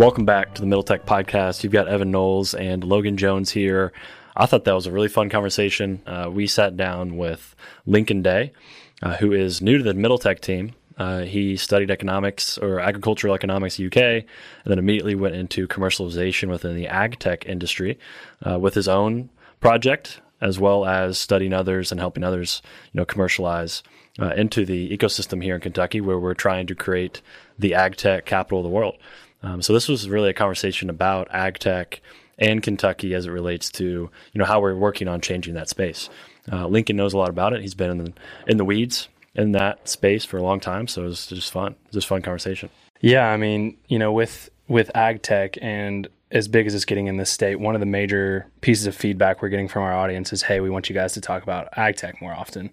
Welcome back to the Middle Tech Podcast. You've got Evan Knowles and Logan Jones here. I thought that was a really fun conversation. Uh, we sat down with Lincoln Day, uh, who is new to the Middle Tech team. Uh, he studied economics or agricultural economics UK, and then immediately went into commercialization within the ag tech industry uh, with his own project, as well as studying others and helping others, you know, commercialize uh, into the ecosystem here in Kentucky, where we're trying to create the ag tech capital of the world. Um, so this was really a conversation about ag tech and Kentucky as it relates to you know how we're working on changing that space. Uh, Lincoln knows a lot about it. He's been in the, in the weeds in that space for a long time, so it was just fun. It was just fun conversation. Yeah, I mean, you know, with with ag tech and as big as it's getting in this state, one of the major pieces of feedback we're getting from our audience is, "Hey, we want you guys to talk about ag tech more often."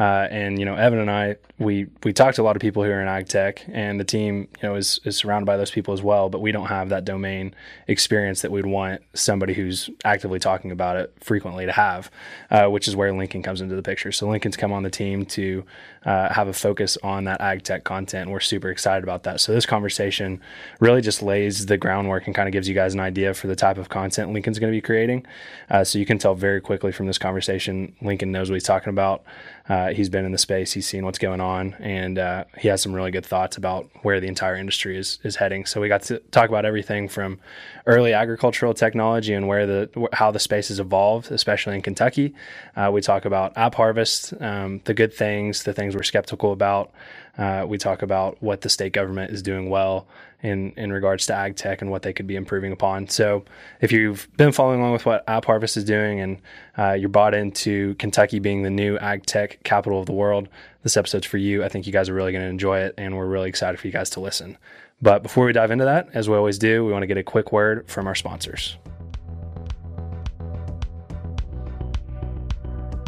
Uh, and you know, Evan and I, we we talked to a lot of people here in ag tech, and the team, you know, is is surrounded by those people as well. But we don't have that domain experience that we'd want somebody who's actively talking about it frequently to have, uh, which is where Lincoln comes into the picture. So Lincoln's come on the team to uh, have a focus on that ag tech content. And we're super excited about that. So this conversation really just lays the groundwork and kind of gives you guys an idea for the type of content Lincoln's going to be creating. Uh, so you can tell very quickly from this conversation, Lincoln knows what he's talking about. Uh, he's been in the space, he's seen what's going on, and uh, he has some really good thoughts about where the entire industry is is heading. So we got to talk about everything from early agricultural technology and where the how the space has evolved, especially in Kentucky. Uh, we talk about AppHarvest, um, the good things, the things we're skeptical about. Uh, we talk about what the state government is doing well in in regards to ag tech and what they could be improving upon. So, if you've been following along with what AppHarvest is doing and uh, you're bought into Kentucky being the new ag tech capital of the world, this episode's for you. I think you guys are really going to enjoy it, and we're really excited for you guys to listen. But before we dive into that, as we always do, we want to get a quick word from our sponsors.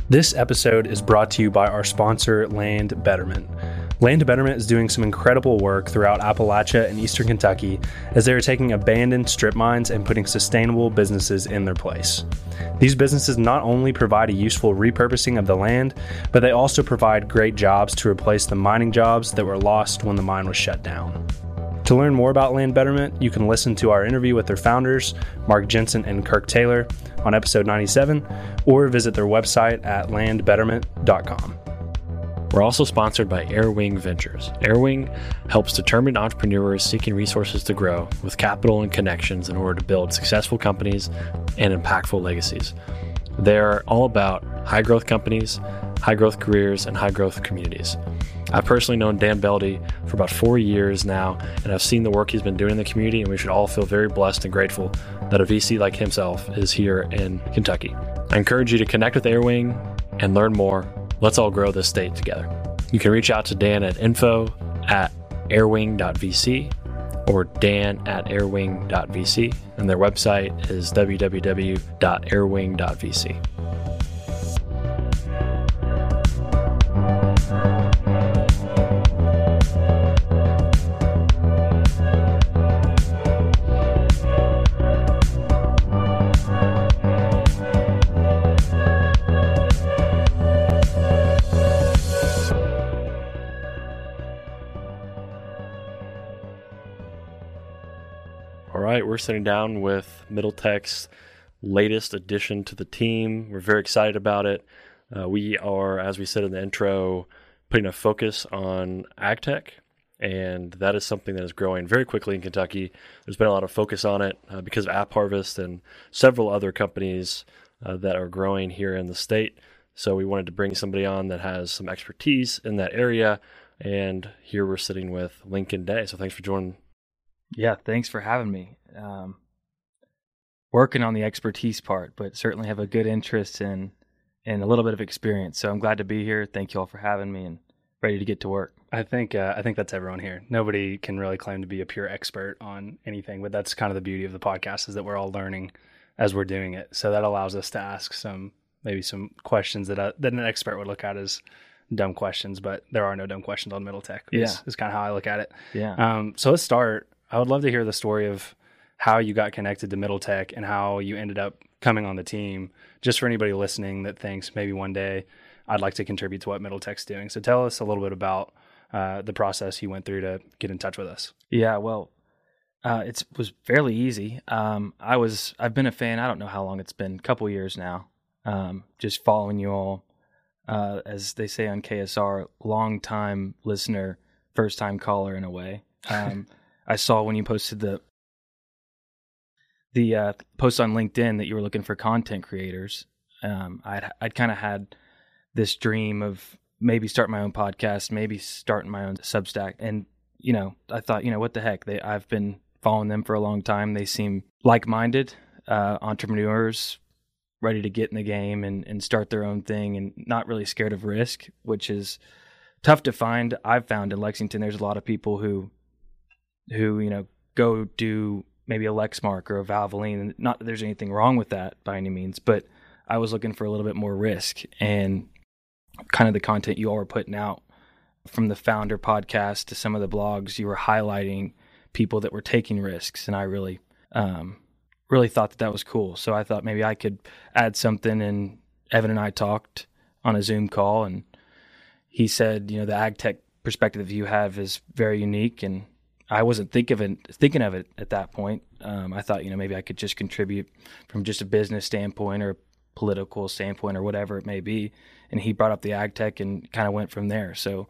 This episode is brought to you by our sponsor, Land Betterment. Land Betterment is doing some incredible work throughout Appalachia and eastern Kentucky as they are taking abandoned strip mines and putting sustainable businesses in their place. These businesses not only provide a useful repurposing of the land, but they also provide great jobs to replace the mining jobs that were lost when the mine was shut down. To learn more about Land Betterment, you can listen to our interview with their founders, Mark Jensen and Kirk Taylor, on episode 97, or visit their website at landbetterment.com. We're also sponsored by Airwing Ventures. Airwing helps determined entrepreneurs seeking resources to grow with capital and connections in order to build successful companies and impactful legacies. They're all about high growth companies, high growth careers, and high growth communities. I've personally known Dan Beldy for about four years now, and I've seen the work he's been doing in the community, and we should all feel very blessed and grateful that a VC like himself is here in Kentucky. I encourage you to connect with Airwing and learn more Let's all grow this state together. You can reach out to Dan at info at airwing.vc or dan at airwing.vc, and their website is www.airwing.vc. we're sitting down with Middle Tech's latest addition to the team. We're very excited about it. Uh, we are, as we said in the intro, putting a focus on ag tech, and that is something that is growing very quickly in Kentucky. There's been a lot of focus on it uh, because of App Harvest and several other companies uh, that are growing here in the state. So we wanted to bring somebody on that has some expertise in that area. And here we're sitting with Lincoln Day. So thanks for joining. Yeah, thanks for having me um, working on the expertise part, but certainly have a good interest in and a little bit of experience. So I'm glad to be here. Thank you all for having me and ready to get to work. I think uh, I think that's everyone here. Nobody can really claim to be a pure expert on anything, but that's kind of the beauty of the podcast is that we're all learning as we're doing it. So that allows us to ask some maybe some questions that uh, that an expert would look at as dumb questions, but there are no dumb questions on Middle Tech. Yeah, is, is kind of how I look at it. Yeah. Um, so let's start. I would love to hear the story of how you got connected to Middle Tech and how you ended up coming on the team. Just for anybody listening that thinks maybe one day I'd like to contribute to what Middle Tech's doing. So tell us a little bit about uh, the process you went through to get in touch with us. Yeah, well, uh, it was fairly easy. Um, I was I've been a fan. I don't know how long it's been, a couple years now. Um, just following you all, uh, as they say on KSR, long time listener, first time caller in a way. Um, I saw when you posted the the uh, post on LinkedIn that you were looking for content creators. Um, I'd I'd kind of had this dream of maybe start my own podcast, maybe starting my own Substack, and you know I thought you know what the heck they I've been following them for a long time. They seem like minded uh, entrepreneurs, ready to get in the game and and start their own thing, and not really scared of risk, which is tough to find. I've found in Lexington, there's a lot of people who who you know go do maybe a Lexmark or a Valvoline. Not that there's anything wrong with that by any means, but I was looking for a little bit more risk and kind of the content you all were putting out from the founder podcast to some of the blogs you were highlighting people that were taking risks and I really um, really thought that that was cool. So I thought maybe I could add something and Evan and I talked on a Zoom call and he said, you know, the ag tech perspective you have is very unique and I wasn't of it, thinking of it at that point. Um, I thought, you know, maybe I could just contribute from just a business standpoint or political standpoint or whatever it may be. And he brought up the ag tech and kind of went from there. So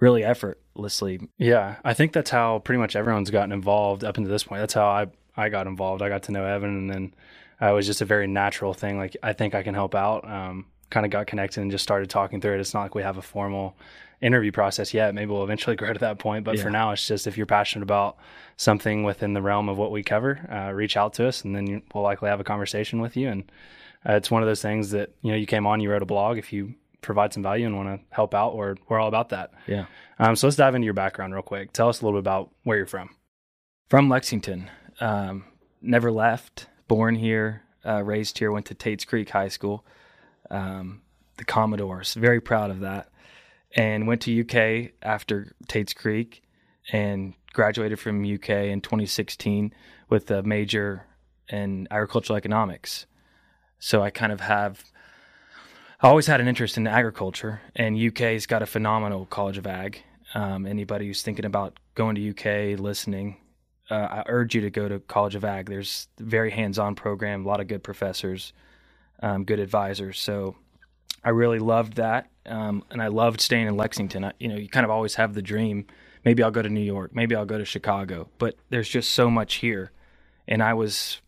really effortlessly. Yeah, I think that's how pretty much everyone's gotten involved up until this point. That's how I I got involved. I got to know Evan, and then uh, it was just a very natural thing. Like I think I can help out. Um, kind of got connected and just started talking through it. It's not like we have a formal interview process yet. Maybe we'll eventually grow to that point. But yeah. for now, it's just if you're passionate about something within the realm of what we cover, uh, reach out to us, and then we'll likely have a conversation with you. And uh, it's one of those things that you know you came on, you wrote a blog. If you provide some value and want to help out, we're we're all about that. Yeah. Um, so let's dive into your background real quick. Tell us a little bit about where you're from. From Lexington. Um, never left. Born here, uh, raised here. Went to Tates Creek High School. Um, the Commodores. Very proud of that and went to UK after Tates Creek and graduated from UK in 2016 with a major in agricultural economics. So I kind of have I always had an interest in agriculture, and UK's got a phenomenal College of Ag. Um, anybody who's thinking about going to UK, listening, uh, I urge you to go to College of Ag. There's a very hands-on program, a lot of good professors, um, good advisors. So I really loved that, um, and I loved staying in Lexington. I, you know, you kind of always have the dream. Maybe I'll go to New York. Maybe I'll go to Chicago. But there's just so much here, and I was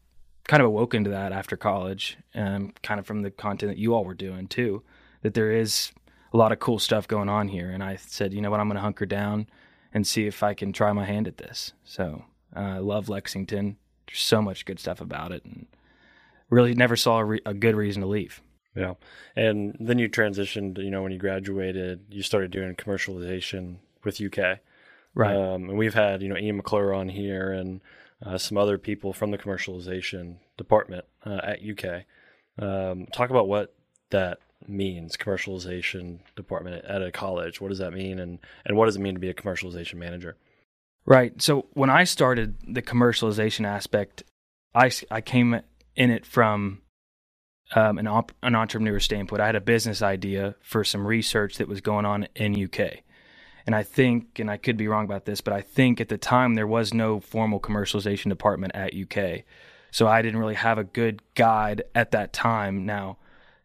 kind of awoken to that after college, um, kind of from the content that you all were doing too. That there is a lot of cool stuff going on here, and I said, you know what, I'm going to hunker down and see if I can try my hand at this. So uh, I love Lexington. There's so much good stuff about it, and really never saw a, re- a good reason to leave. Yeah. And then you transitioned, you know, when you graduated, you started doing commercialization with UK. Right. Um, and we've had, you know, Ian McClure on here and uh, some other people from the commercialization department uh, at UK. Um, talk about what that means, commercialization department at a college. What does that mean? And, and what does it mean to be a commercialization manager? Right. So when I started the commercialization aspect, I, I came in it from um, an, op- an entrepreneur standpoint. I had a business idea for some research that was going on in UK. And I think, and I could be wrong about this, but I think at the time there was no formal commercialization department at UK. So I didn't really have a good guide at that time. Now,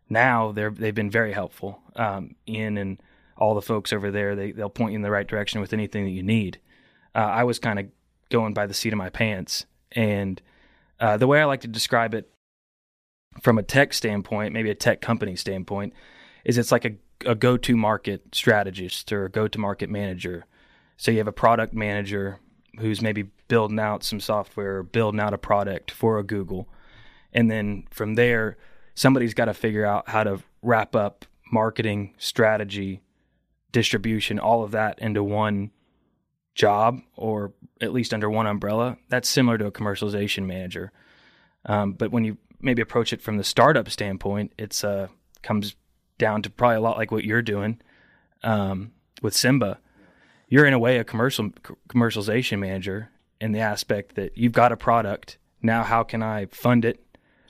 now they're, they've been very helpful. Um, Ian and all the folks over there, they, they'll point you in the right direction with anything that you need. Uh, I was kind of going by the seat of my pants. And uh, the way I like to describe it from a tech standpoint, maybe a tech company standpoint, is it's like a, a go to market strategist or a go to market manager. So you have a product manager who's maybe building out some software, building out a product for a Google. And then from there, somebody's got to figure out how to wrap up marketing, strategy, distribution, all of that into one job or at least under one umbrella. That's similar to a commercialization manager. Um, but when you maybe approach it from the startup standpoint, it's uh, comes down to probably a lot like what you're doing um, with Simba. You're in a way a commercial commercialization manager in the aspect that you've got a product. Now, how can I fund it?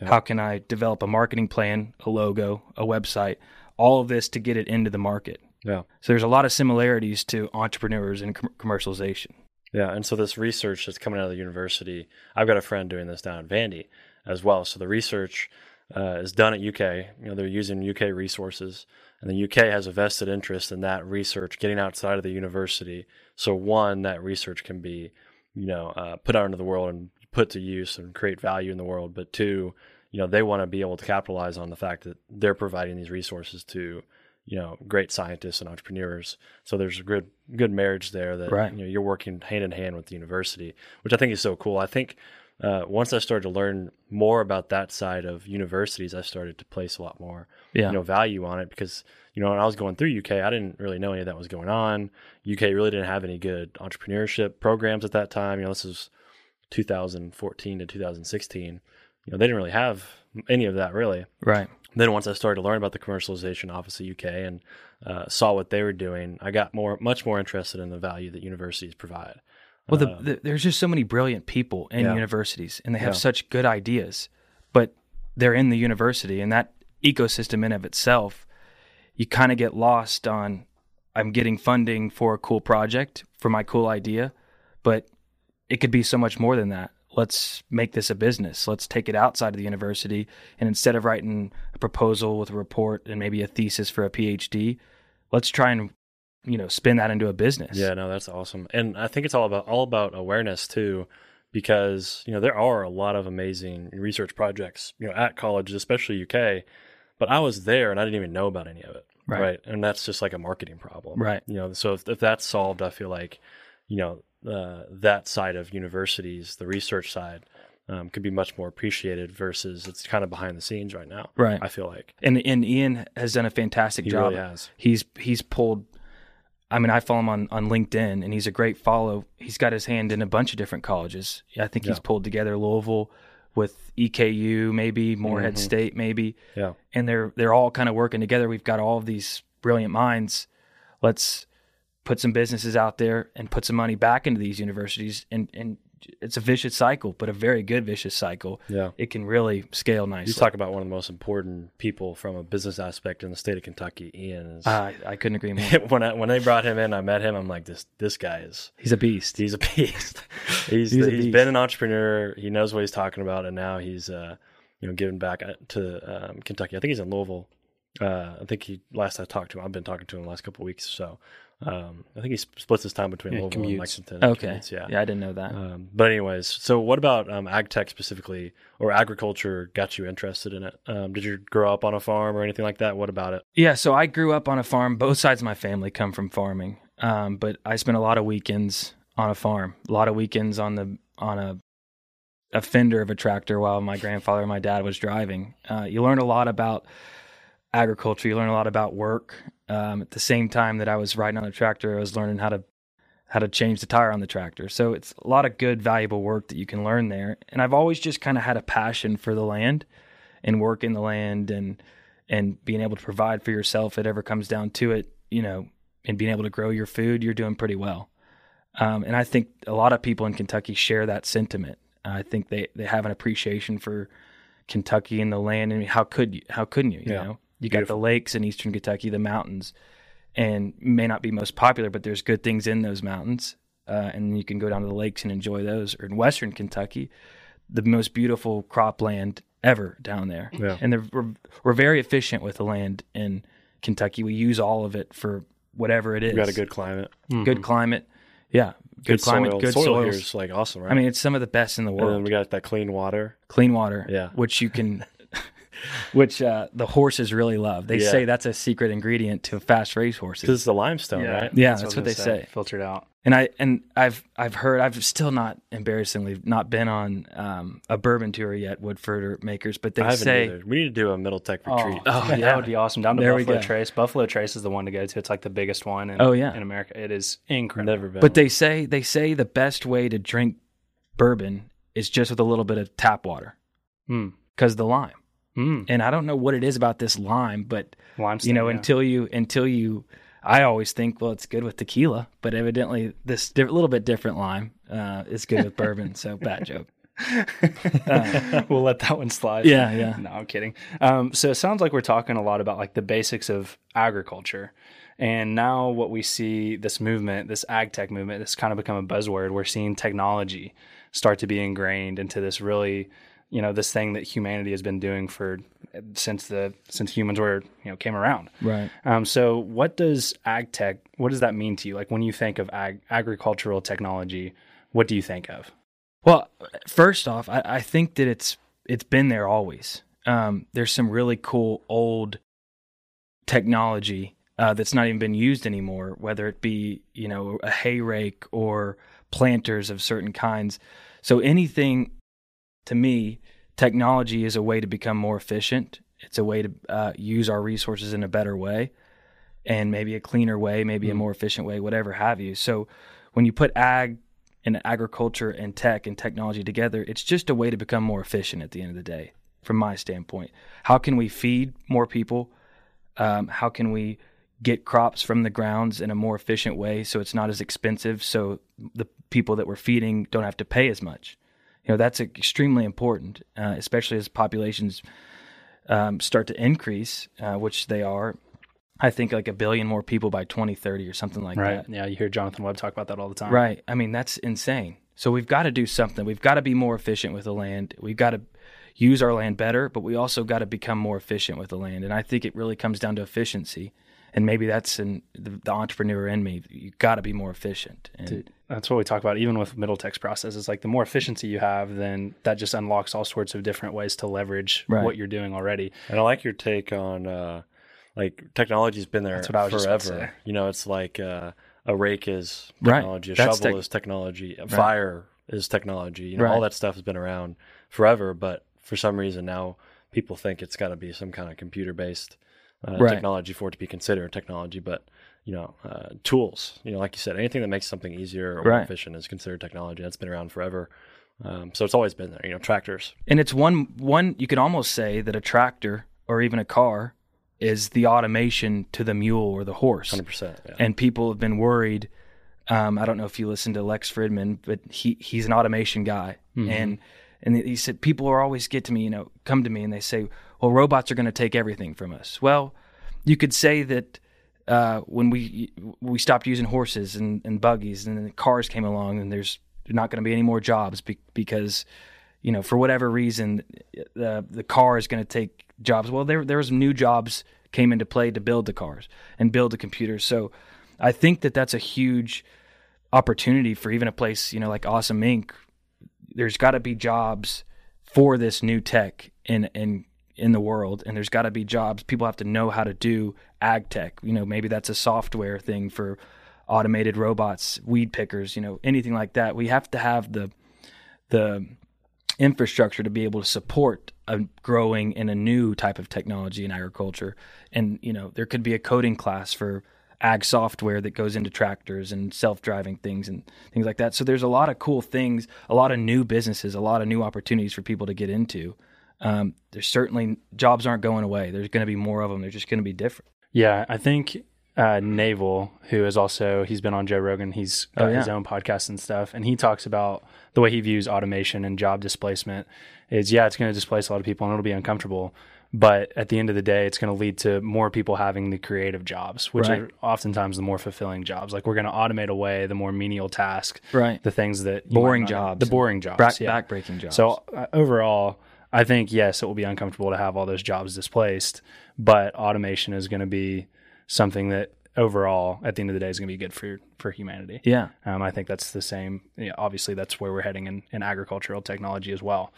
Yeah. How can I develop a marketing plan, a logo, a website, all of this to get it into the market? Yeah. So there's a lot of similarities to entrepreneurs and com- commercialization. Yeah, and so this research that's coming out of the university, I've got a friend doing this down at Vandy as well. So the research uh, is done at UK. You know, they're using UK resources, and the UK has a vested interest in that research getting outside of the university. So one, that research can be, you know, uh, put out into the world and put to use and create value in the world. But two, you know, they want to be able to capitalize on the fact that they're providing these resources to, you know, great scientists and entrepreneurs. So there's a good good marriage there that right. you know you're working hand in hand with the university, which I think is so cool. I think uh, once I started to learn more about that side of universities, I started to place a lot more, yeah. you know, value on it because you know when I was going through UK, I didn't really know any of that was going on. UK really didn't have any good entrepreneurship programs at that time. You know, this was 2014 to 2016. You know, they didn't really have any of that really. Right. Then once I started to learn about the commercialization office at UK and uh, saw what they were doing, I got more, much more interested in the value that universities provide. Well, the, uh, the, there's just so many brilliant people in yeah. universities, and they have yeah. such good ideas, but they're in the university, and that ecosystem in of itself, you kind of get lost on. I'm getting funding for a cool project for my cool idea, but it could be so much more than that. Let's make this a business. Let's take it outside of the university, and instead of writing a proposal with a report and maybe a thesis for a PhD, let's try and you know spin that into a business. Yeah, no, that's awesome. And I think it's all about all about awareness too because, you know, there are a lot of amazing research projects, you know, at colleges, especially UK, but I was there and I didn't even know about any of it. Right. right? And that's just like a marketing problem. Right. You know, so if, if that's solved, I feel like, you know, uh, that side of universities, the research side, um, could be much more appreciated versus it's kind of behind the scenes right now. Right. I feel like. And and Ian has done a fantastic he job. Really has. He's he's pulled I mean, I follow him on, on LinkedIn, and he's a great follow. He's got his hand in a bunch of different colleges. I think yeah. he's pulled together Louisville with EKU, maybe Morehead mm-hmm. State, maybe. Yeah, and they're they're all kind of working together. We've got all of these brilliant minds. Let's put some businesses out there and put some money back into these universities and and it's a vicious cycle, but a very good vicious cycle. Yeah, it can really scale nicely. You talk about one of the most important people from a business aspect in the state of Kentucky. Ian is. Uh, I couldn't agree more. when I, when they brought him in, I met him. I'm like, this this guy is. He's a beast. He's a beast. he's he's, the, he's been an entrepreneur. He knows what he's talking about, and now he's uh, you know giving back uh, to um, Kentucky. I think he's in Louisville. Uh, I think he last I talked to him, I've been talking to him the last couple of weeks. So um, I think he splits his time between yeah, Louisville commutes. and Lexington. Okay, commutes, yeah, yeah, I didn't know that. Um, but anyways, so what about um, ag tech specifically, or agriculture got you interested in it? Um, did you grow up on a farm or anything like that? What about it? Yeah, so I grew up on a farm. Both sides of my family come from farming, um, but I spent a lot of weekends on a farm. A lot of weekends on the on a a fender of a tractor while my grandfather and my dad was driving. Uh, you learn a lot about agriculture. You learn a lot about work. Um, at the same time that I was riding on the tractor, I was learning how to how to change the tire on the tractor. So it's a lot of good, valuable work that you can learn there. And I've always just kind of had a passion for the land and working the land and and being able to provide for yourself it ever comes down to it, you know, and being able to grow your food, you're doing pretty well. Um, and I think a lot of people in Kentucky share that sentiment. I think they, they have an appreciation for Kentucky and the land. I mean, how could you? How couldn't you? You yeah. know, you got the lakes in eastern Kentucky, the mountains, and may not be most popular, but there's good things in those mountains. Uh, and you can go down to the lakes and enjoy those. Or in western Kentucky, the most beautiful cropland ever down there. Yeah. And we're, we're very efficient with the land in Kentucky. We use all of it for whatever it is. We got a good climate. Mm-hmm. Good climate. Yeah. Good, good climate, soil. good soil soils. here is like awesome, right? I mean, it's some of the best in the world. And we got that clean water. Clean water. Yeah. Which you can which uh, the horses really love. They Yeah. say that's a secret ingredient to fast race horses. Because it's the limestone, right? Yeah, I that's was what they say. Filtered out. And I and I've I've heard I've still not embarrassingly not been on um, a bourbon tour yet, Woodford or Makers, but they I say either. We need to do a Middle Tech retreat. Oh, yeah, yeah. that would be awesome. Down to There we Buffalo go. Trace. Buffalo Trace is the one to go to. It's like the biggest one. In, Oh, yeah. in America, it is incredible. Never been. But they say they say the best way to drink bourbon is just with a little bit of tap water Mm. because the lime. Mm. And I don't know what it is about this lime, but Limestone. you know, yeah. until you until you, I always think, well, it's good with tequila, but evidently this di- little bit different lime uh, is good with bourbon. So bad joke. we'll let that one slide. Yeah, yeah. No, I'm kidding. Um, so it sounds like we're talking a lot about like the basics of agriculture. And now what we see this movement, this ag tech movement, this kind of become a buzzword. We're seeing technology start to be ingrained into this really, you know, this thing that humanity has been doing for since the since humans were, you know, came around. Right. Um, so what does ag tech what does that mean to you? Like when you think of ag agricultural technology, what do you think of? Well, first off, I, I think that it's it's been there always. Um, there's some really cool old technology uh, that's not even been used anymore, whether it be you know a hay rake or planters of certain kinds. So anything, to me, technology is a way to become more efficient. It's a way to uh, use our resources in a better way, and maybe a cleaner way, maybe a Mm. more efficient way, whatever have you. So when you put ag and agriculture and tech and technology together, it's just a way to become more efficient at the end of the day, from my standpoint. How can we feed more people? Um, how can we get crops from the grounds in a more efficient way so it's not as expensive so the people that we're feeding don't have to pay as much? You know, that's extremely important, uh, especially as populations um, start to increase, uh, which they are. I think like a billion more people by 2030 or something like right. that. Yeah, you hear Jonathan Webb talk about that all the time. Right. I mean, that's insane. So we've got to do something. We've got to be more efficient with the land. We've got to use our land better, but we also got to become more efficient with the land. And I think it really comes down to efficiency. And maybe that's in the, the entrepreneur in me. You've got to be more efficient. And Dude, that's what we talk about even with Middle Tech's processes like the more efficiency you have then that just unlocks all sorts of different ways to leverage Right. what you're doing already And I like your take on uh, like technology's been there That's what I was just forever. You know, it's like uh, a rake is Right. technology, a That's shovel tech- is technology, a fire is technology. You know, Right. all that stuff has been around forever, but for some reason now people think it's got to be some kind of computer based uh, Right. technology for it to be considered technology. But you know, uh, tools. You know, like you said, anything that makes something easier or more efficient is considered technology. That's been around forever. Um, so it's always been there. You know, tractors. And it's one one you could almost say that a tractor or even a car is the automation to the mule or the horse. Hundred percent. And people have been worried. Um, I don't know if you listen to Lex Fridman, but he he's an automation guy, and and he said people are always get to me, you know, come to me and they say, well, robots are going to take everything from us. Well, you could say that uh, when we we stopped using horses and, and buggies, and then cars came along, and there's not going to be any more jobs be, because you know for whatever reason the the car is going to take jobs. Well, there there was new jobs came into play to build the cars and build the computers. So I think that that's a huge opportunity for even a place you know like Awesome Inc. There's got to be jobs for this new tech in in in the world, and there's got to be jobs. People have to know how to do ag tech. You know, maybe that's a software thing for automated robots, weed pickers. You know, anything like that. We have to have the the infrastructure to be able to support a growing and a new type of technology in agriculture. And you know, there could be a coding class for ag software that goes into tractors and self-driving things and things like that. So there's a lot of cool things, a lot of new businesses, a lot of new opportunities for people to get into. Um, there's certainly jobs aren't going away. There's going to be more of them. They're just going to be different. Yeah i think uh, naval who is also he's been on joe rogan he's got Oh, yeah. his own podcast and stuff and he talks about the way he views automation and job displacement is yeah it's going to displace a lot of people and it'll be uncomfortable but at the end of the day it's going to lead to more people having the creative jobs which Right. are oftentimes the more fulfilling jobs like we're going to automate away the more menial task Right. the things that Boring jobs. the boring jobs Back, yeah. Backbreaking jobs. So uh, overall, I think yes, it will be uncomfortable to have all those jobs displaced, but automation is going to be something that overall, at the end of the day, is going to be good for for humanity. Yeah. Um, I think that's the same. Know, obviously, that's where we're heading in, in agricultural technology as well.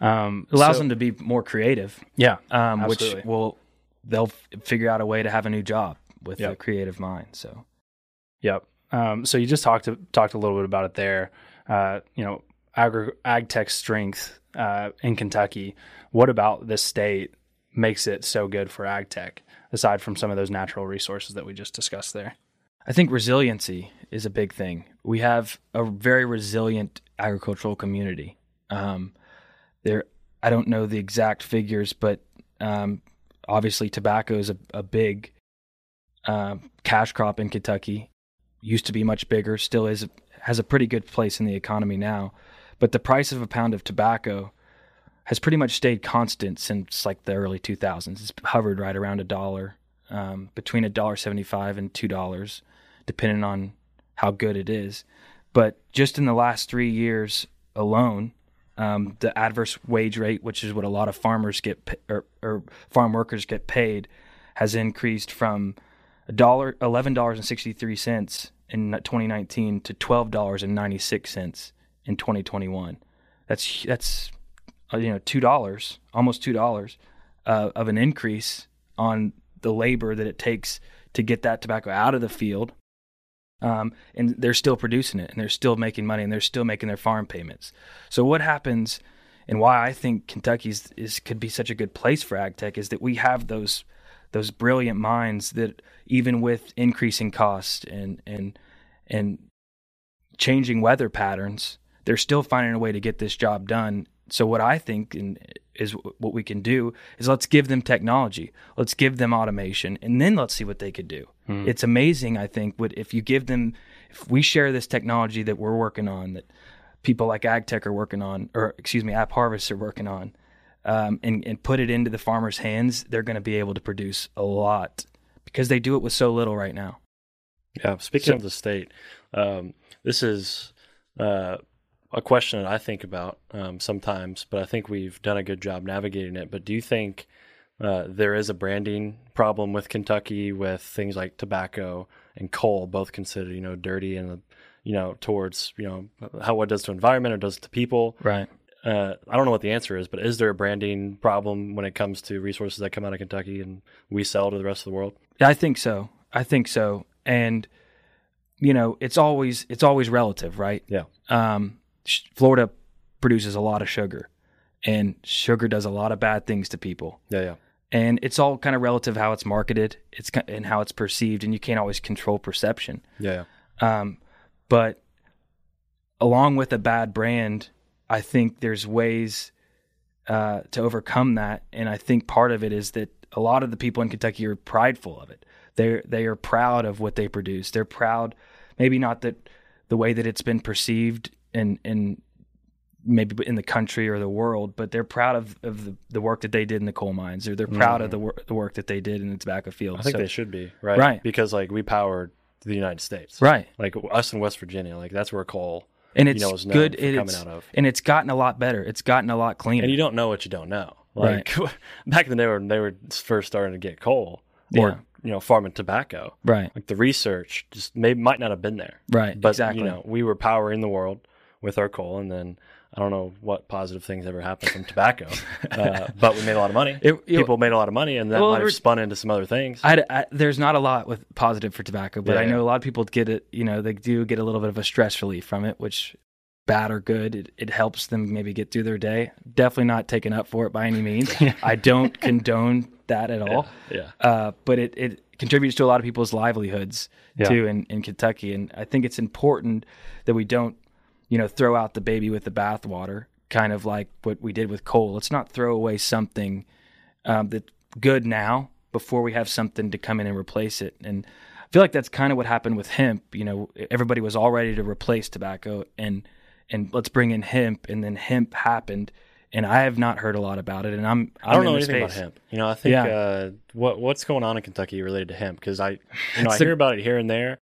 Um, allows so- them to be more creative, yeah, um, which will they'll f- figure out a way to have a new job with Yep. a creative mind. So Yep. Um, so you just talked talked a little bit about it there. Uh, you know, agri- ag tech strength uh, in Kentucky. What about this state makes it so good for ag tech, aside from some of those natural resources that we just discussed there? I think resiliency is a big thing. We have a very resilient agricultural community. Um, there, I don't know the exact figures, but um, obviously tobacco is a, a big um cash crop in Kentucky. Used to be much bigger, still is has a pretty good place in the economy now. But the price of a pound of tobacco has pretty much stayed constant since like the early 2000s. It's hovered right around a dollar, um, between a dollar seventy-five and two dollars, depending on how good it is. But just in the last three years alone, um, the adverse wage rate, which is what a lot of farmers get or, or farm workers get paid, has increased from a dollar eleven dollars and sixty three cents in 2019 to twelve dollars and ninety six cents in 2021. That's that's uh, you know two dollars, almost two dollars uh, of an increase on the labor that it takes to get that tobacco out of the field. Um, and they're still producing it, and they're still making money, and they're still making their farm payments. So what happens, and why I think Kentucky's is could be such a good place for ag tech is that we have those those brilliant minds that even with increasing costs and and and changing weather patterns, they're still finding a way to get this job done. So what I think and is what we can do is let's give them technology, let's give them automation, and then let's see what they could do. It's amazing, I think, what if you give them, if we share this technology that we're working on, that people like AgTech are working on, or excuse me, App Harvest are working on, um, and and put it into the farmers' hands, they're going to be able to produce a lot because they do it with so little right now. Yeah. Speaking So- of the state, um, this is uh, a question that I think about um, sometimes, but I think we've done a good job navigating it. But do you think uh, there is a branding problem with Kentucky with things like tobacco and coal, both considered, you know, dirty and, you know, towards, you know, how what it does to environment or does to people? Right. Uh, I don't know what the answer is, but is there a branding problem when it comes to resources that come out of Kentucky and we sell to the rest of the world? Yeah, I think so. I think so. And you know, it's always it's always relative, right? Yeah. Um, Florida produces a lot of sugar, and sugar does a lot of bad things to people. Yeah, yeah. And it's all kind of relative how it's marketed, it's and how it's perceived, and you can't always control perception. Yeah, yeah. Um, but along with a bad brand, I think there's ways uh, to overcome that, and I think part of it is that a lot of the people in Kentucky are prideful of it. They're they are proud of what they produce. They're proud, maybe not that the way that it's been perceived in in maybe in the country or the world, but they're proud of, of the, the work that they did in the coal mines, or they're proud of the mm-hmm. work the work that they did in the tobacco field. I think So- they should be right, Right. Because like we powered the United States, right. Like us in West Virginia, like that's where coal, and it's you know, is good. coming It's, out of. and it's gotten a lot better. It's gotten a lot cleaner. And you don't know what you don't know. Like back in the day when they were first starting to get coal or Yeah. you know farming tobacco, right, like the research just maybe might not have been there. right, But exactly. you know, we were powering the world with our coal, and then I don't know what positive things ever happened from tobacco, uh, but we made a lot of money. It- it- People made a lot of money, and that Well, might have spun into some other things. I, I- there's not a lot with positive for tobacco, but Yeah, I know yeah. a lot of people get it. You know, they do get a little bit of a stress relief from it, which bad or good, it, it helps them maybe get through their day. Definitely not taken up for it by any means. I don't condone that at all. yeah, uh, but it, it contributes to a lot of people's livelihoods Yeah. too in, in Kentucky. And I think it's important that we don't, you know, throw out the baby with the bathwater, kind of like what we did with coal. Let's not throw away something um, that's good now before we have something to come in and replace it. And I feel like that's kind of what happened with hemp. You know, everybody was all ready to replace tobacco and and let's bring in hemp, and then hemp happened. And I have not heard a lot about it, and I'm, I'm I don't know anything space. about hemp. You know, I think Yeah. uh, what what's going on in Kentucky related to hemp because I, you know, I hear about it here and there,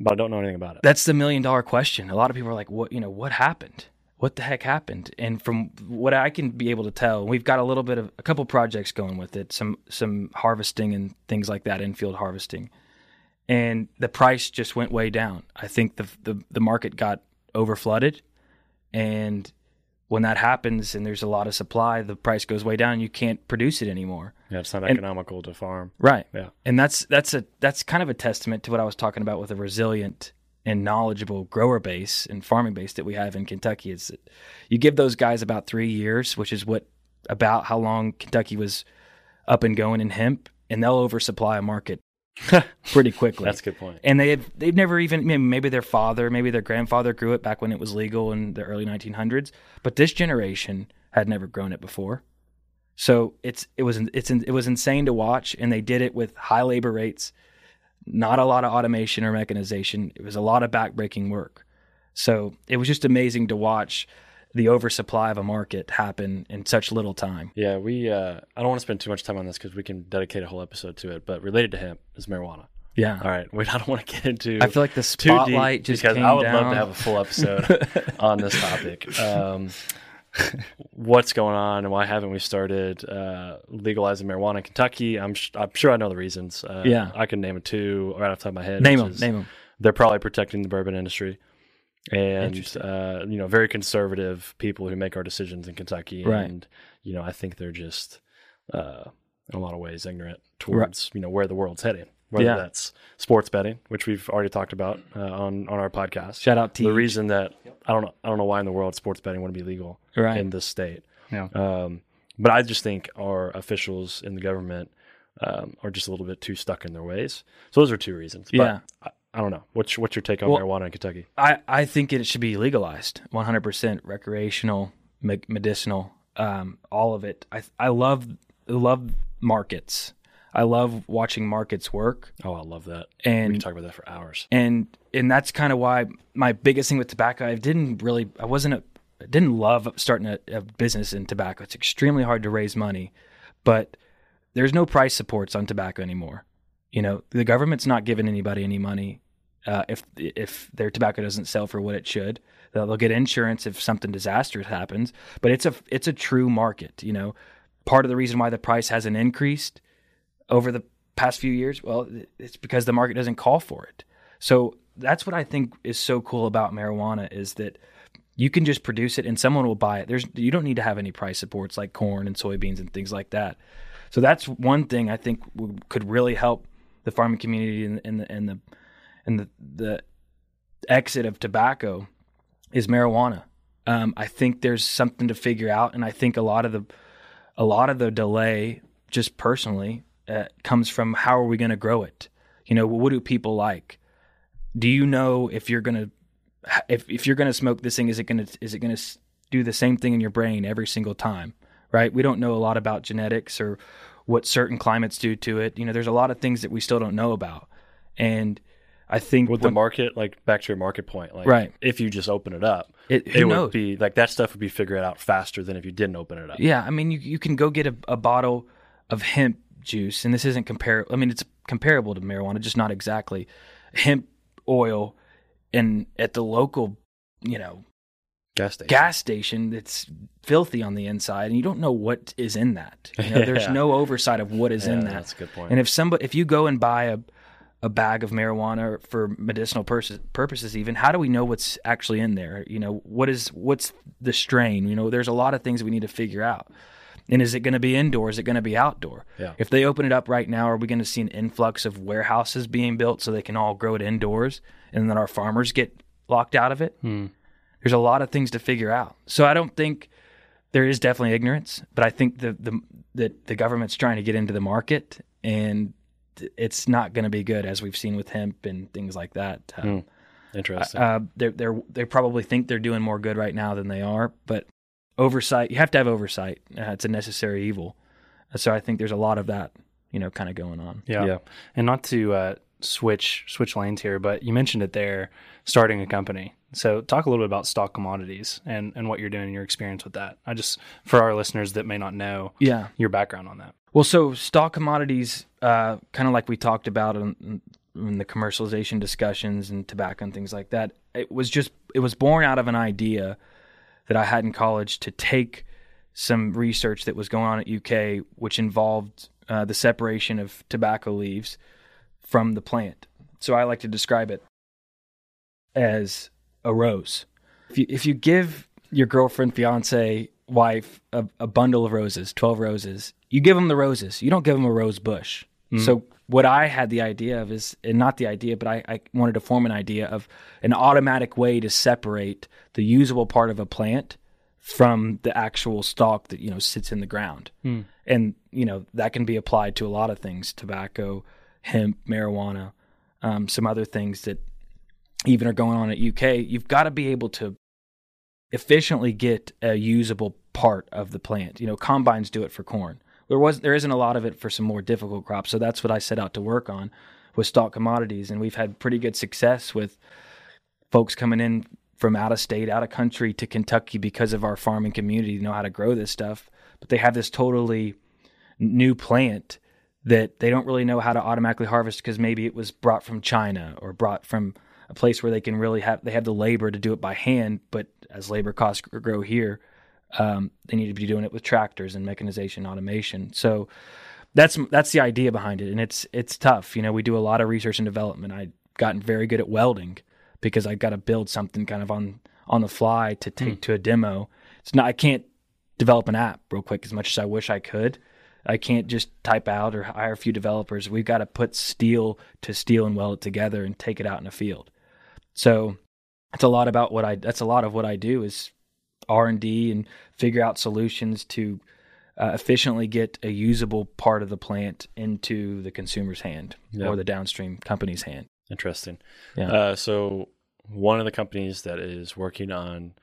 but I don't know anything about it. That's the million dollar question. A lot of people are like, "What? You know, what happened? What the heck happened?" And from what I can be able to tell, we've got a little bit of a couple projects going with it, some some harvesting and things like that, infield harvesting. and the price just went way down. I think the the, the market got overflooded, and when that happens and there's a lot of supply, the price goes way down and you can't produce it anymore. Yeah, it's not economical to farm. Right. Yeah. And that's that's a that's kind of a testament to what I was talking about with a resilient and knowledgeable grower base and farming base that we have in Kentucky. Is that you give those guys about three years, which is what about how long Kentucky was up and going in hemp, and they'll oversupply a market pretty quickly. That's a good point. And they have, they've never even maybe their father, maybe their grandfather grew it back when it was legal in the early 1900s, but this generation had never grown it before. So it's it was it's it was insane to watch, and they did it with high labor rates, not a lot of automation or mechanization. It was a lot of backbreaking work. So it was just amazing to watch the oversupply of a market happen in such little time. Yeah, we. Uh, I don't want to spend too much time on this because we can dedicate a whole episode to it. But related to hemp is marijuana. Yeah. All right. Wait, I don't want to get into. I feel like the spotlight just because I would down. love to have a full episode on this topic. Um, what's going on and why haven't we started uh, legalizing marijuana in Kentucky? I'm sh- I'm sure I know the reasons. Uh, Yeah. I can name two right off the top of my head. Name them. is Name them. They're probably protecting the bourbon industry. And uh, you know, very conservative people who make our decisions in Kentucky, Right. and you know, I think they're just uh, in a lot of ways ignorant towards you know where the world's heading. Whether Yeah. that's sports betting, which we've already talked about uh, on on our podcast. Shout out to the reason that I don't know I don't know why in the world sports betting wouldn't be legal Right. in this state. Yeah. Um, but I just think our officials in the government um, are just a little bit too stuck in their ways. So those are two reasons. But Yeah. I, I don't know. What's what's your take on Well, marijuana in Kentucky? I, I think it should be legalized 100% recreational me- medicinal um, all of it I, I love love markets I love watching markets work Oh, I love that. And we can talk about that for hours. and and that's kind of why my biggest thing with tobacco I didn't really I wasn't a I didn't love starting a, a business in tobacco it's extremely hard to raise money but there's no price supports on tobacco anymore you know the government's not giving anybody any money uh, if if their tobacco doesn't sell for what it should they'll, they'll get insurance if something disastrous happens. But it's a it's a true market you know. Part of the reason why the price hasn't increased over the past few years well it's because the market doesn't call for it. So that's what i think is so cool about marijuana is that you can just produce it and someone will buy it. There's you don't need to have any price supports like corn and soybeans and things like that. So that's one thing i think w- could really help the farming community and, and the and the and the, the exit of tobacco is marijuana. Um, I think there's something to figure out, and I think a lot of the a lot of the delay, just personally, uh, comes from how are we going to grow it? You know, what do people like? Do you know if you're going to if if you're to smoke this thing, is it going to is it to do the same thing in your brain every single time? Right? We don't know a lot about genetics or what certain climates do to it. You know, there's a lot of things that we still don't know about, and I think With the market, like back to your market point, like Right. if you just open it up, It- it would be like that stuff would be figured out faster than if you didn't open it up. Yeah, I mean, you you can go get a, a bottle of hemp juice, and this isn't comparable. I mean, it's comparable to marijuana, just not exactly. Hemp oil, and at the local, you know, Gas station. gas station that's filthy on the inside, and you don't know what is in that. You know, there's no oversight of what is Yeah, in that. That's a good point. And if somebody, if you go and buy a a bag of marijuana for medicinal purposes, purposes, even how do we know what's actually in there? You know, what is what's the strain? You know, there's a lot of things we need to figure out. And is it going to be indoor? Is it going to be outdoor? Yeah. If they open it up right now, are we going to see an influx of warehouses being built so they can all grow it indoors, and then our farmers get locked out of it? Hmm. There's a lot of things to figure out. So I don't think there is definitely ignorance, but I think the the that the government's trying to get into the market, and it's not going to be good as we've seen with hemp and things like that. Uh, Interesting. uh, they they they probably think they're doing more good right now than they are, but oversight you have to have oversight. Uh, it's a necessary evil. So I think there's a lot of that, you know, kind of going on. Yeah. Yeah. And not to uh, switch switch lanes here, but you mentioned it there, starting a company. So talk a little bit about stock commodities and, and what you're doing and your experience with that. I just for our listeners that may not know Yeah. your background on that. Well, so stock commodities, uh, kind of like we talked about in, in the commercialization discussions and tobacco and things like that, it was just it was born out of an idea that I had in college to take some research that was going on at UK, which involved uh, the separation of tobacco leaves from the plant. So I like to describe it as a rose. If you if you give your girlfriend, fiance, wife a, a bundle of roses, twelve roses, you give them the roses. You don't give them a rose bush. Mm-hmm. So what I had the idea of is, and not the idea, but I, I, wanted to form an idea of an automatic way to separate the usable part of a plant from the actual stalk that you know sits in the ground, mm. and you know that can be applied to a lot of things: tobacco, hemp, marijuana, um, some other things that even are going on at UK. You've got to be able to efficiently get a usable part of the plant. You know, combines do it for corn there was there isn't a lot of it for some more difficult crops. So that's what I set out to work on with Stalk Commodities, and we've had pretty good success with folks coming in from out of state, out of country to Kentucky because of our farming community know how to grow this stuff. But they have this totally new plant that they don't really know how to automatically harvest because maybe it was brought from China or brought from a place where they can really have they have the labor to do it by hand. But as labor costs grow here, um, they need to be doing it with tractors and mechanization, automation. So that's that's the idea behind it, and it's it's tough. You know, we do a lot of research and development. I've gotten very good at welding because I've got to build something kind of on on the fly to take mm. to a demo. It's not I can't develop an app real quick as much as I wish I could. I can't just type out or hire a few developers. We've got to put steel to steel and weld it together and take it out in a field. So it's a lot about what I. That's a lot of what I do is R and D and figure out solutions to uh, efficiently get a usable part of the plant into the consumer's hand yep. or the downstream company's hand. Interesting. Yeah. Uh, so one of the companies that is working on,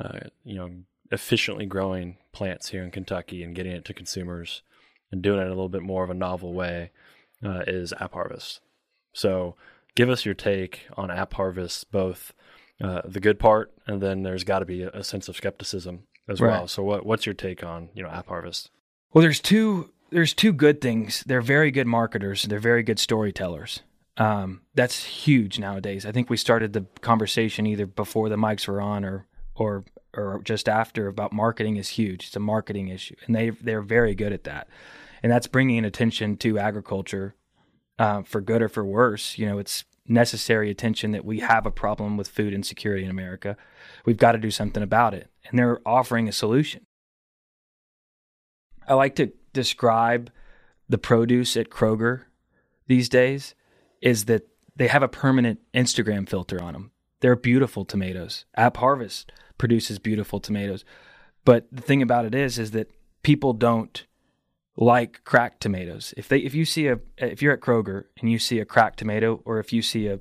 uh, you know, efficiently growing plants here in Kentucky and getting it to consumers and doing it in a little bit more of a novel way uh, is App Harvest. So give us your take on App Harvest, both uh, the good part, and then there's got to be a, a, sense of skepticism as right. well. So, what what's your take on you know App Harvest? Well, there's two there's two good things. They're very good marketers. They're very good storytellers. Um, that's huge nowadays. I think we started the conversation either before the mics were on or or or just after about marketing is huge. It's a marketing issue, and they they're very good at that, and that's bringing attention to agriculture uh, for good or for worse. You know, it's necessary attention that we have a problem with food insecurity in America. We've got to do something about it. And they're offering a solution. I like to describe the produce at Kroger these days is that they have a permanent Instagram filter on them. They're beautiful tomatoes. App Harvest produces beautiful tomatoes. But the thing about it is is that people don't like cracked tomatoes. If they if you see a if you're at Kroger and you see a cracked tomato or if you see a,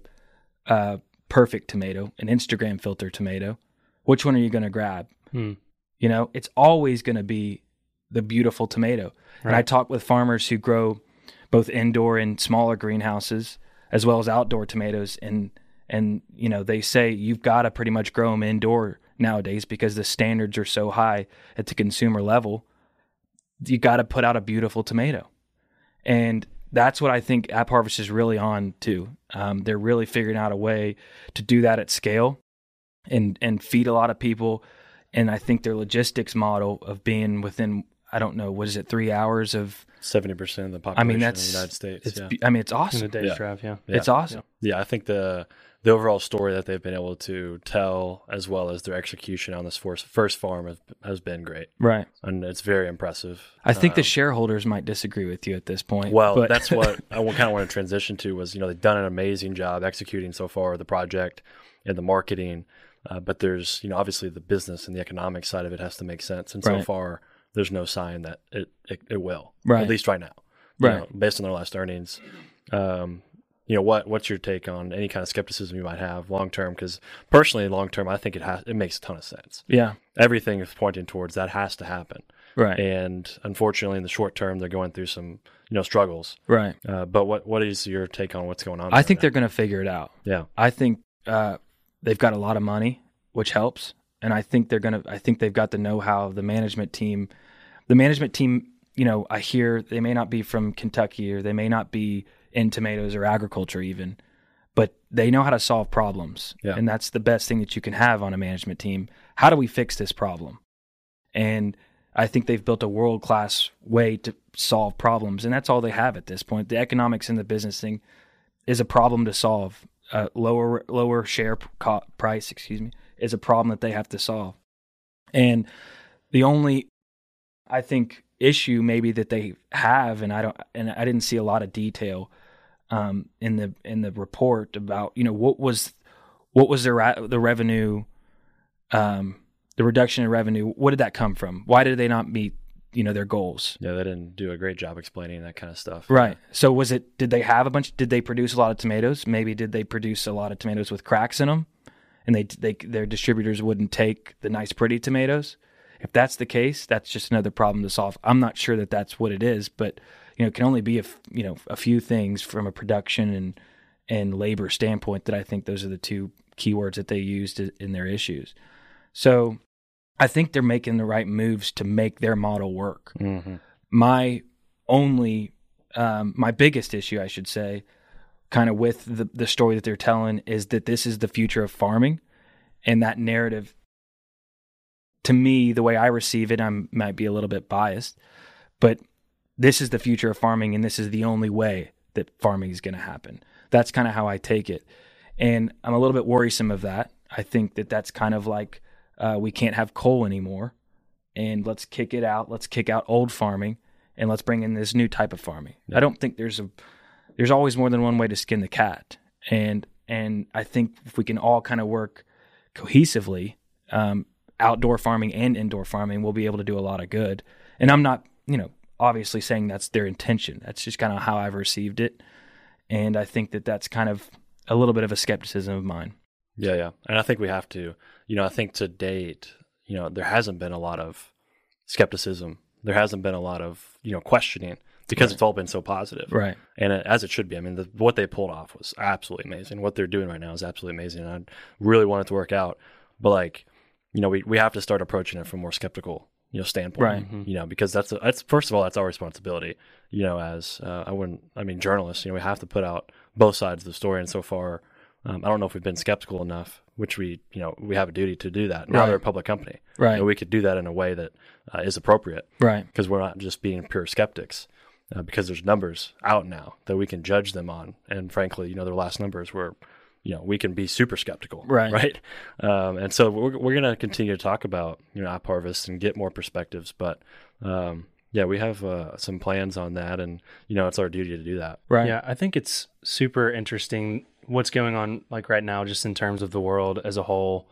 a perfect tomato, an Instagram filter tomato, which one are you going to grab? Hmm. You know, it's always going to be the beautiful tomato. Right. And I talk with farmers who grow both indoor and smaller greenhouses as well as outdoor tomatoes and and you know, they say you've got to pretty much grow them indoor nowadays because the standards are so high at the consumer level you got to put out a beautiful tomato. And that's what I think App Harvest is really on to. Um, they're really figuring out a way to do that at scale and and feed a lot of people. And I think their logistics model of being within I don't know what is it three hours of seventy percent of the population I mean, that's, in the United States. yeah. I mean, it's awesome. In a day's yeah. drive, yeah. yeah. it's awesome. Yeah. I think the the overall story that they've been able to tell, as well as their execution on this first, first farm, has, has been great. Right, and it's very impressive. I think um, the shareholders might disagree with you at this point. Well, but. that's what I kind of want to transition to. Was you know they've done an amazing job executing so far the project and the marketing, uh, but there's you know obviously the business and the economic side of it has to make sense, and right. so far there's no sign that it it, it will. Right, at least right now. Right, know, based on their last earnings. Um, you know what what's your take on any kind of skepticism you might have long term? Because personally long term i think it has it makes a ton of sense. Yeah. Everything is pointing towards that has to happen. Right. And unfortunately in the short term they're going through some you know struggles. Right. Uh, but what what is your take on what's going on i think they're going to figure it out. Yeah. I think uh, they've got a lot of money which helps. And i think they're going to i think they've got the know-how of the management team. The management team you know i hear they may not be from kentucky or they may not be in tomatoes or agriculture even but they know how to solve problems yeah. and that's the best thing that you can have on a management team how do we fix this problem and i think they've built a world class way to solve problems and that's all they have at this point the economics and the business thing is a problem to solve. Uh, lower lower share price, excuse me, is a problem that they have to solve. And the only, I think, issue maybe that they have, and I don't, and I didn't see a lot of detail um, in the in the report about you know what was what was their the revenue, um, the reduction in revenue. What did that come from? Why did they not meet you know their goals? Yeah, they didn't do a great job explaining that kind of stuff. Right. So was it? Did they have a bunch? Did they produce a lot of tomatoes? Maybe did they produce a lot of tomatoes with cracks in them? And they, they their distributors wouldn't take the nice pretty tomatoes. If that's the case, that's just another problem to solve. I'm not sure that that's what it is, but you know, it can only be a you know a few things from a production and and labor standpoint that I think those are the two keywords that they used in their issues. So I think they're making the right moves to make their model work. Mm-hmm. My only, um, my biggest issue, I should say, kind of with the, the story that they're telling is that this is the future of farming. And that narrative to me, the way I receive it, I might be a little bit biased, but this is the future of farming, and this is the only way that farming is going to happen. That's kind of how I take it, and I'm a little bit worrisome of that. I think that that's kind of like uh, we can't have coal anymore, and let's kick it out. Let's kick out old farming, and let's bring in this new type of farming. Yeah. I don't think there's a there's always more than one way to skin the cat, and and I think if we can all kind of work cohesively, um, outdoor farming and indoor farming we'll be able to do a lot of good. And I'm not, you know, obviously saying that's their intention. That's just kind of how I've received it. And I think that that's kind of a little bit of a skepticism of mine. Yeah, yeah. And I think we have to, you know, I think to date, you know, there hasn't been a lot of skepticism. There hasn't been a lot of, you know, questioning because right. it's all been so positive. Right. And it, as it should be. I mean, the, what they pulled off was absolutely amazing. What they're doing right now is absolutely amazing. And I really want it to work out. But like, you know, we, we have to start approaching it from more skeptical, you know, standpoint, right. Mm-hmm. you know, because that's, a, that's, first of all, that's our responsibility, you know, as, uh, I wouldn't, I mean, journalists, you know, we have to put out both sides of the story. And so far, um, I don't know if we've been skeptical enough, which we, you know, we have a duty to do that. Now right. they're a public company. Right. You know, we could do that in a way that uh, is appropriate. Right. Because we're not just being pure skeptics. Uh, because there's numbers out now that we can judge them on, and frankly, you know, their last numbers were you know we can be super skeptical right. right? Um, and so we're, we're going to continue to talk about you know app harvest and get more perspectives but um, yeah we have uh, some plans on that and you know it's our duty to do that. Right. Yeah i think it's super interesting what's going on like right now just in terms of the world as a whole.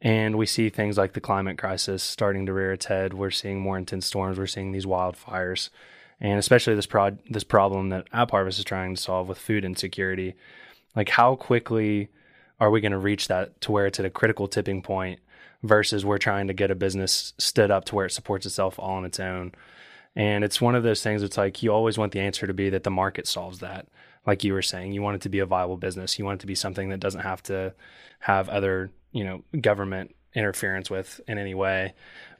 And we see things like the climate crisis starting to rear its head. We're seeing more intense storms. We're seeing these wildfires. And especially this prod this problem that app harvest is trying to solve with food insecurity like, how quickly are we going to reach that to where it's at a critical tipping point versus we're trying to get a business stood up to where it supports itself all on its own? And it's one of those things it's like you always want the answer to be that the market solves that. Like you were saying, you want it to be a viable business. You want it to be something that doesn't have to have other, you know, government interference with in any way.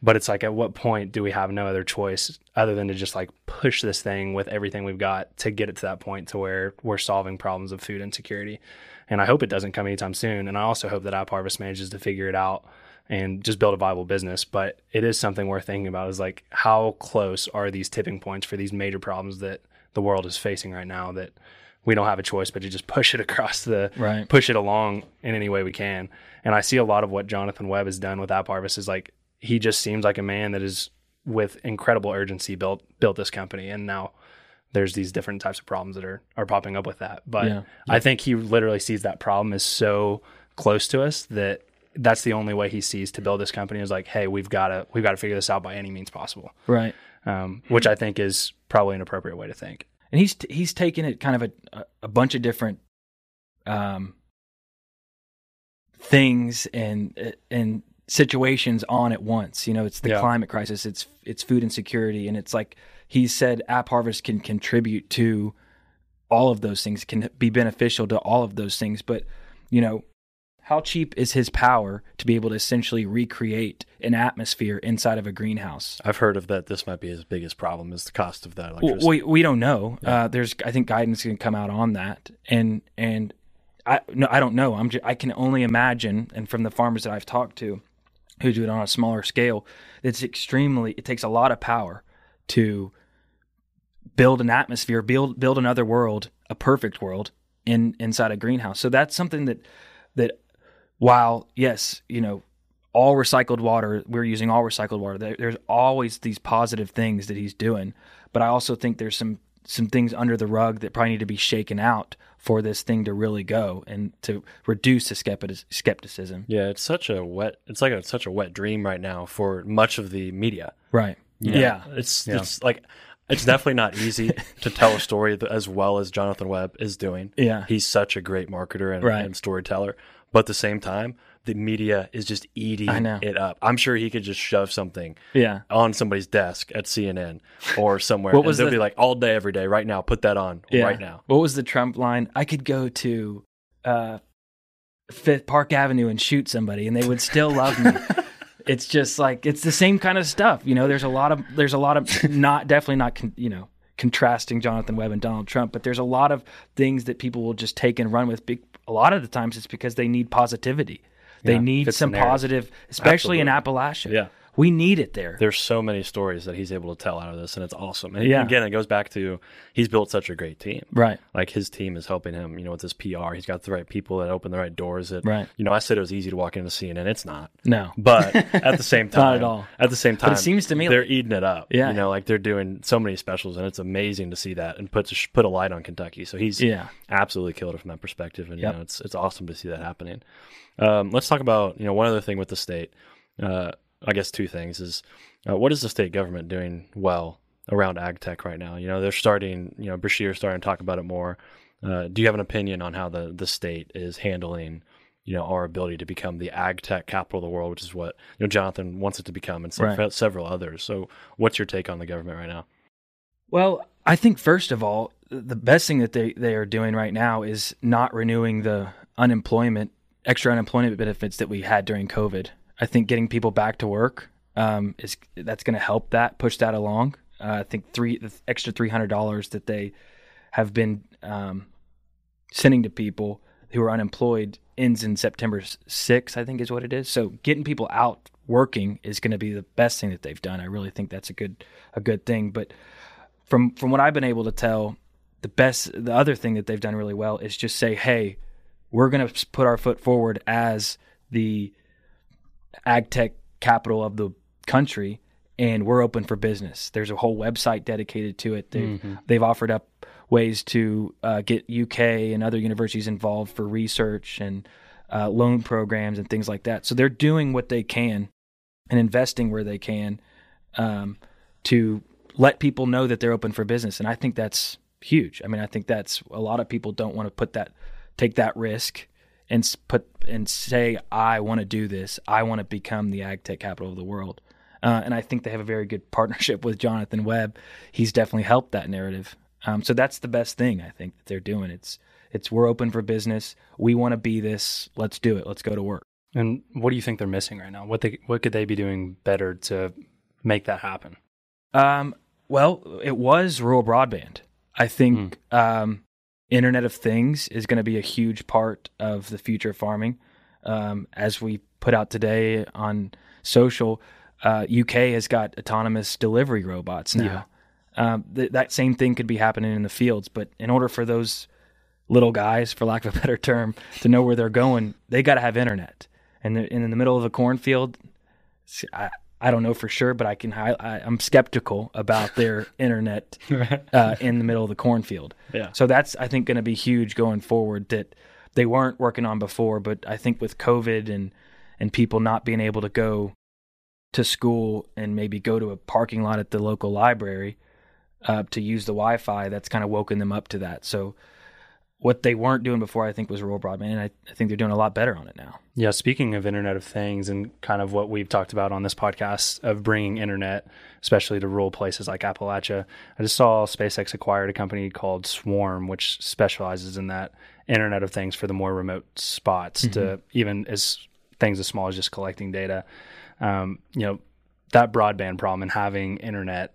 But it's like, at what point do we have no other choice other than to just like push this thing with everything we've got to get it to that point to where we're solving problems of food insecurity? And I hope it doesn't come anytime soon. And I also hope that App Harvest manages to figure it out and just build a viable business. But it is something worth thinking about is like, how close are these tipping points for these major problems that the world is facing right now that we don't have a choice but to just push it across the right. push it along in any way we can. And I see a lot of what Jonathan Webb has done with App Harvest is like he just seems like a man that is with incredible urgency built built this company and now there's these different types of problems that are are popping up with that. But yeah. I think he literally sees that problem as so close to us that that's the only way he sees to build this company is like, hey, we've got to we've got to figure this out by any means possible. Right. Um, which I think is probably an appropriate way to think and he's he's taken it kind of a a bunch of different um, things and and situations on at once. You know, it's the yeah. climate crisis, it's it's food insecurity, and it's like he said, App Harvest can contribute to all of those things, can be beneficial to all of those things. But you know, how cheap is his power to be able to essentially recreate an atmosphere inside of a greenhouse? I've heard of that. This might be his biggest problem is the cost of that electricity. We we don't know. Yeah. Uh, there's I think guidance can come out on that, and and I no I don't know. I'm just, I can only imagine, and from the farmers that I've talked to, who do it on a smaller scale, it's extremely. It takes a lot of power to build an atmosphere, build build another world, a perfect world, in inside a greenhouse. So that's something that that while yes, you know, all recycled water, we're using all recycled water. There, there's always these positive things that he's doing, but I also think there's some some things under the rug that probably need to be shaken out for this thing to really go and to reduce the skepticism. Yeah, it's such a wet. It's like a, such a wet dream right now for much of the media. Right. Yeah. yeah. It's yeah. it's like it's definitely not easy to tell a story as well as Jonathan Webb is doing. Yeah. He's such a great marketer and, right. and storyteller. But at the same time, the media is just eating it up. I'm sure he could just shove something yeah. on somebody's desk at CNN or somewhere. what was they'll the, be like all day, every day, right now, put that on yeah. right now. What was the Trump line? I could go to uh, Fifth Park Avenue and shoot somebody and they would still love me. it's just like it's the same kind of stuff. You know, there's a lot of there's a lot of not definitely not con, you know contrasting Jonathan Webb and Donald Trump, but there's a lot of things that people will just take and run with. A lot of the times, it's because they need positivity. They yeah, need some positive, especially Absolutely. in Appalachia. Yeah. We need it there. There's so many stories that he's able to tell out of this, and it's awesome. And yeah. again, it goes back to he's built such a great team. Right. Like his team is helping him, you know, with his PR. He's got the right people that open the right doors. That, right. You know, I said it was easy to walk into CNN. It's not. No. But at the same time, not at all. At the same time, but it seems to me they're like, eating it up. Yeah. You know, like they're doing so many specials, and it's amazing to see that and put put a light on Kentucky. So he's yeah. absolutely killed it from that perspective, and yep. you know, it's it's awesome to see that happening. Um, let's talk about you know one other thing with the state. Uh, I guess two things is uh, what is the state government doing well around ag tech right now? You know, they're starting. You know, Beshear's starting to talk about it more. Uh, do you have an opinion on how the the state is handling? You know, our ability to become the ag tech capital of the world, which is what you know Jonathan wants it to become, and some, right. several others. So, what's your take on the government right now? Well, I think first of all, the best thing that they, they are doing right now is not renewing the unemployment extra unemployment benefits that we had during COVID. I think getting people back to work um, is that's going to help that push that along. Uh, I think three the extra three hundred dollars that they have been um, sending to people who are unemployed ends in September 6th, I think is what it is. So getting people out working is going to be the best thing that they've done. I really think that's a good a good thing. But from from what I've been able to tell, the best the other thing that they've done really well is just say, hey, we're going to put our foot forward as the ag tech capital of the country and we're open for business. There's a whole website dedicated to it. They've, mm-hmm. they've offered up ways to uh, get UK and other universities involved for research and uh, loan programs and things like that. So they're doing what they can and investing where they can um, to let people know that they're open for business. And I think that's huge. I mean, I think that's a lot of people don't want to put that take that risk and put and say, I want to do this. I want to become the ag tech capital of the world. Uh, and I think they have a very good partnership with Jonathan Webb. He's definitely helped that narrative. Um, so that's the best thing I think that they're doing. It's it's we're open for business. We want to be this. Let's do it. Let's go to work. And what do you think they're missing right now? What they what could they be doing better to make that happen? Um, well, it was rural broadband. I think mm. um, Internet of Things is going to be a huge part of the future of farming. Um, as we put out today on social, uh, UK has got autonomous delivery robots now. Yeah. Um, th- that same thing could be happening in the fields, but in order for those little guys, for lack of a better term, to know where they're going, they got to have internet. And, in the middle of a cornfield, I, I don't know for sure, but I can. I, am skeptical about their internet uh, in the middle of the cornfield. Yeah. So that's I think going to be huge going forward that they weren't working on before. But I think with COVID and and people not being able to go to school and maybe go to a parking lot at the local library uh, to use the Wi-Fi, that's kind of woken them up to that. So what they weren't doing before, I think, was rural broadband, and I, I, think they're doing a lot better on it now. Yeah, speaking of Internet of Things and kind of what we've talked about on this podcast of bringing internet, especially to rural places like Appalachia, I just saw SpaceX acquired a company called Swarm, which specializes in that Internet of Things for the more remote spots, mm-hmm. to even as things as small as just collecting data. Um, you know, that broadband problem and having internet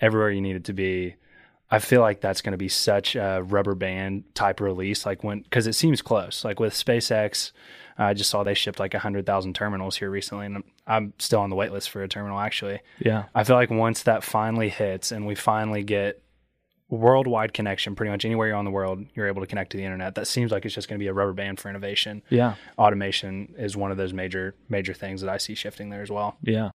everywhere you need it to be I feel like that's going to be such a rubber band type release, like when because it seems close. Like with SpaceX, I just saw they shipped like hundred thousand terminals here recently, and I'm, I'm, still on the wait list for a terminal. Actually, yeah, I feel like once that finally hits and we finally get worldwide connection pretty much anywhere you're on the world you're able to connect to the internet that seems like it's just going to be a rubber band for innovation Yeah. automation is one of those major major things that i see shifting there as well Yeah.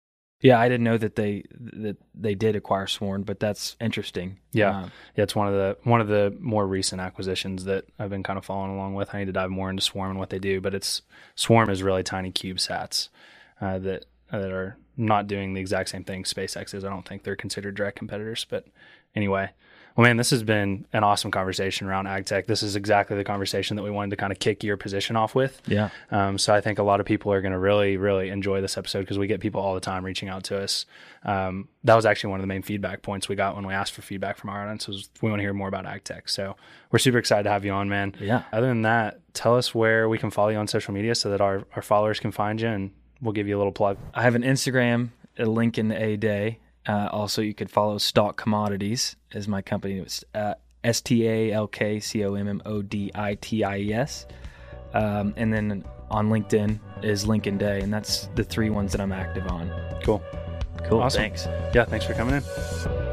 Yeah, I didn't know that they that they did acquire Swarm, but that's interesting. Yeah. Uh, yeah it's one of the one of the more recent acquisitions that i've been kind of following along with i need to dive more into swarm and what they do but it's swarm is really tiny cubesats uh, that that are not doing the exact same thing spacex is i don't think they're considered direct competitors but anyway well, man, this has been an awesome conversation around ag tech. This is exactly the conversation that we wanted to kind of kick your position off with. yeah. Um, so I think a lot of people are going to really, really enjoy this episode because we get people all the time reaching out to us. Um, that was actually one of the main feedback points we got when we asked for feedback from our audience was we want to hear more about ag tech. So we're super excited to have you on, man. Yeah. Other than that, tell us where we can follow you on social media so that our, our followers can find you and we'll give you a little plug. I have an Instagram, a Lincoln A Day. Uh, also, you could follow Stalk Commodities as my company. It's uh, S T A L K C O M M O D I T I E S. Um, and then on LinkedIn is Lincoln Day, and that's the three ones that I'm active on. Cool. Cool. Awesome. Thanks. Yeah. Thanks for coming in.